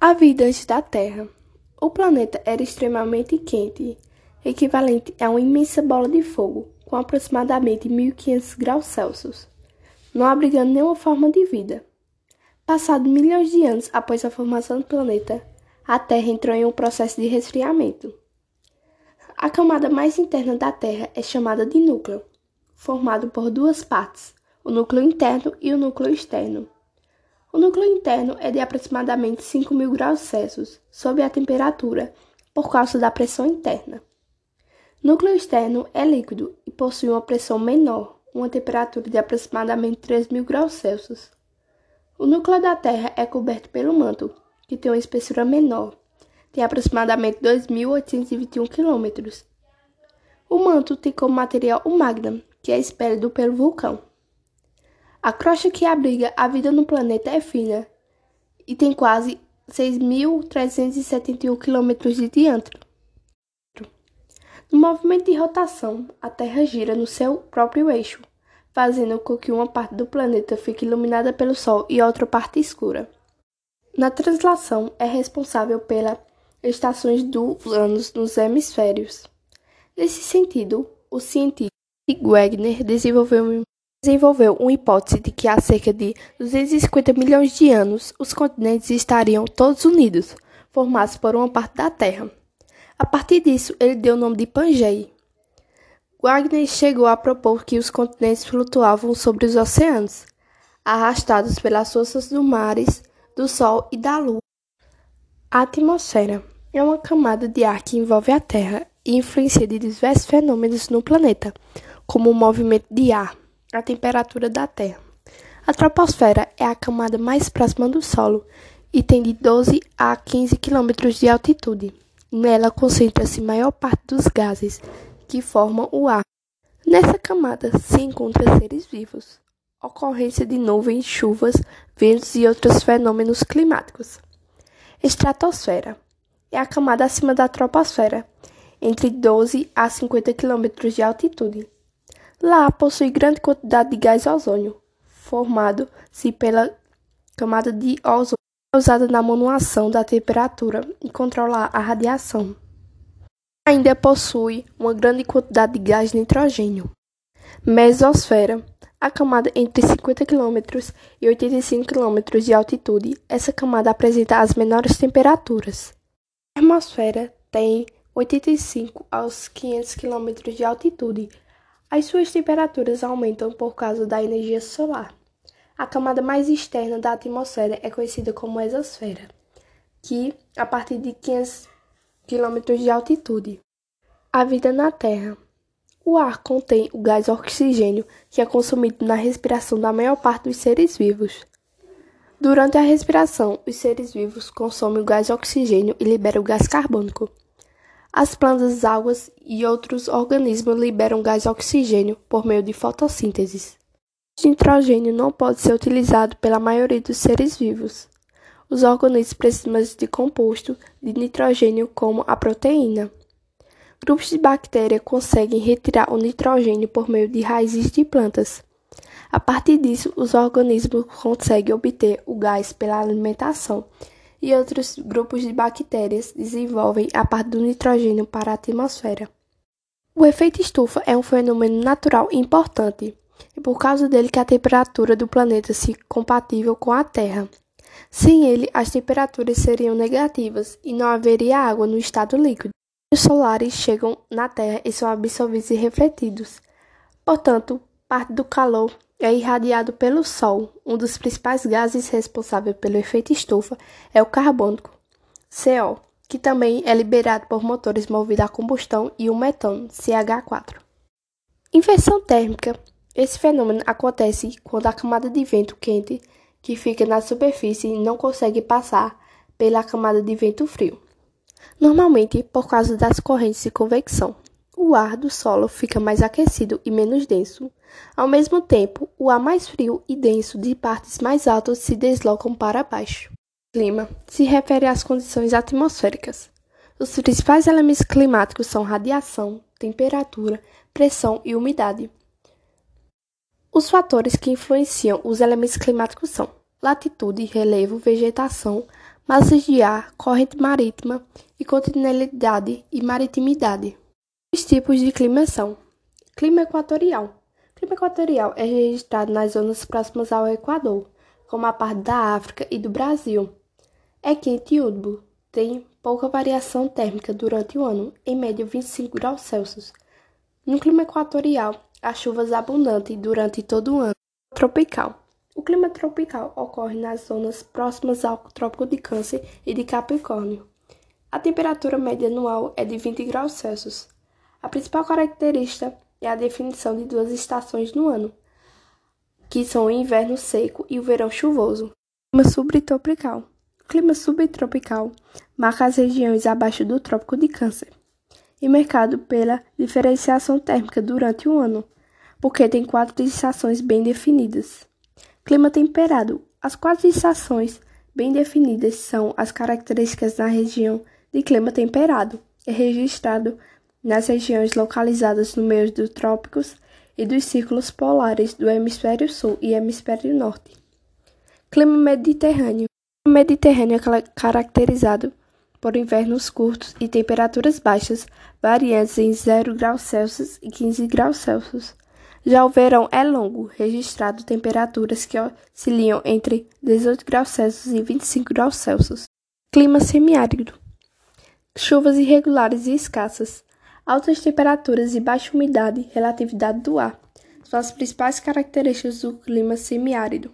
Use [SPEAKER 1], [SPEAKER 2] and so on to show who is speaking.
[SPEAKER 1] A vida antes da Terra. O planeta era extremamente quente, equivalente a uma imensa bola de fogo, com aproximadamente 1500 graus Celsius, não abrigando nenhuma forma de vida. Passado milhões de anos após a formação do planeta, a Terra entrou em um processo de resfriamento. A camada mais interna da Terra é chamada de núcleo, formado por duas partes, o núcleo interno e o núcleo externo. O núcleo interno é de aproximadamente 5.000 graus Celsius sob a temperatura, por causa da pressão interna. Núcleo externo é líquido e possui uma pressão menor, uma temperatura de aproximadamente 3.000 graus Celsius. O núcleo da Terra é coberto pelo manto, que tem uma espessura menor, tem aproximadamente 2.821 km. O manto tem como material o magma, que é expelido pelo vulcão. A crosta que abriga a vida no planeta é fina e tem quase 6.371 km de diâmetro. No movimento de rotação, a Terra gira no seu próprio eixo, fazendo com que uma parte do planeta fique iluminada pelo Sol e outra parte escura. Na translação, é responsável pelas estações dos anos nos hemisférios. Nesse sentido, o cientista Wegner desenvolveu desenvolveu uma hipótese de que há cerca de 250 milhões de anos os continentes estariam todos unidos, formados por uma parte da Terra. A partir disso, ele deu o nome de Pangeia. Wagner chegou a propor que os continentes flutuavam sobre os oceanos, arrastados pelas forças dos mares, do Sol e da Lua. A atmosfera é uma camada de ar que envolve a Terra e influencia diversos fenômenos no planeta, como o movimento de ar, a temperatura da Terra. A troposfera é a camada mais próxima do solo e tem de 12 a 15 quilômetros de altitude. Nela concentra-se maior parte dos gases que formam o ar. Nessa camada se encontram seres vivos, ocorrência de nuvens, chuvas, ventos e outros fenômenos climáticos. Estratosfera é a camada acima da troposfera, entre 12 a 50 quilômetros de altitude. Lá possui grande quantidade de gás ozônio, formado-se pela camada de ozônio usada na manuação da temperatura e controlar a radiação. Ainda possui uma grande quantidade de gás nitrogênio. Mesosfera a camada entre 50 km e 85 km de altitude, essa camada apresenta as menores temperaturas. A atmosfera tem 85 aos 500 km de altitude, as suas temperaturas aumentam por causa da energia solar. A camada mais externa da atmosfera é conhecida como exosfera, que a partir de 500 km de altitude. A vida na Terra. O ar contém o gás oxigênio, que é consumido na respiração da maior parte dos seres vivos. Durante a respiração, os seres vivos consomem o gás oxigênio e liberam o gás carbônico. As plantas, águas e outros organismos liberam gás oxigênio por meio de fotossíntese. O nitrogênio não pode ser utilizado pela maioria dos seres vivos. Os organismos precisam de composto de nitrogênio como a proteína. Grupos de bactérias conseguem retirar o nitrogênio por meio de raízes de plantas. A partir disso, os organismos conseguem obter o gás pela alimentação e outros grupos de bactérias desenvolvem a parte do nitrogênio para a atmosfera. O efeito estufa é um fenômeno natural importante, e por causa dele que a temperatura do planeta se compatível com a Terra. Sem ele, as temperaturas seriam negativas e não haveria água no estado líquido. Os solares chegam na Terra e são absorvidos e refletidos. Portanto, parte do calor é irradiado pelo Sol. Um dos principais gases responsáveis pelo efeito estufa é o carbônico, CO, que também é liberado por motores movidos a combustão, e o metano, CH4. Inversão térmica. Esse fenômeno acontece quando a camada de vento quente que fica na superfície não consegue passar pela camada de vento frio. Normalmente por causa das correntes de convecção o ar do solo fica mais aquecido e menos denso. Ao mesmo tempo, o ar mais frio e denso de partes mais altas se deslocam para baixo. Clima se refere às condições atmosféricas. Os principais elementos climáticos são radiação, temperatura, pressão e umidade. Os fatores que influenciam os elementos climáticos são latitude, relevo, vegetação, massas de ar, corrente marítima e continentalidade e maritimidade. Os tipos de clima são: clima equatorial. Clima equatorial é registrado nas zonas próximas ao Equador, como a parte da África e do Brasil. É quente e úmido, tem pouca variação térmica durante o ano, em média 25 graus Celsius. No clima equatorial, há chuvas abundantes durante todo o ano. Tropical. O clima tropical ocorre nas zonas próximas ao Trópico de Câncer e de Capricórnio. A temperatura média anual é de 20 graus Celsius. A principal característica é a definição de duas estações no ano, que são o inverno seco e o verão chuvoso. Clima subtropical. O clima subtropical marca as regiões abaixo do Trópico de Câncer e marcado pela diferenciação térmica durante o ano, porque tem quatro estações bem definidas. Clima temperado. As quatro estações bem definidas são as características da região de clima temperado. É registrado nas regiões localizadas no meio dos trópicos e dos círculos polares do hemisfério sul e hemisfério norte. Clima mediterrâneo. O Mediterrâneo é caracterizado por invernos curtos e temperaturas baixas, variantes em 0 graus Celsius e 15 graus Celsius. Já o verão é longo, registrado temperaturas que oscilam entre 18 graus Celsius e 25 graus Celsius. Clima semiárido. Chuvas irregulares e escassas. Altas temperaturas e baixa umidade, relatividade do ar são as principais características do clima semiárido.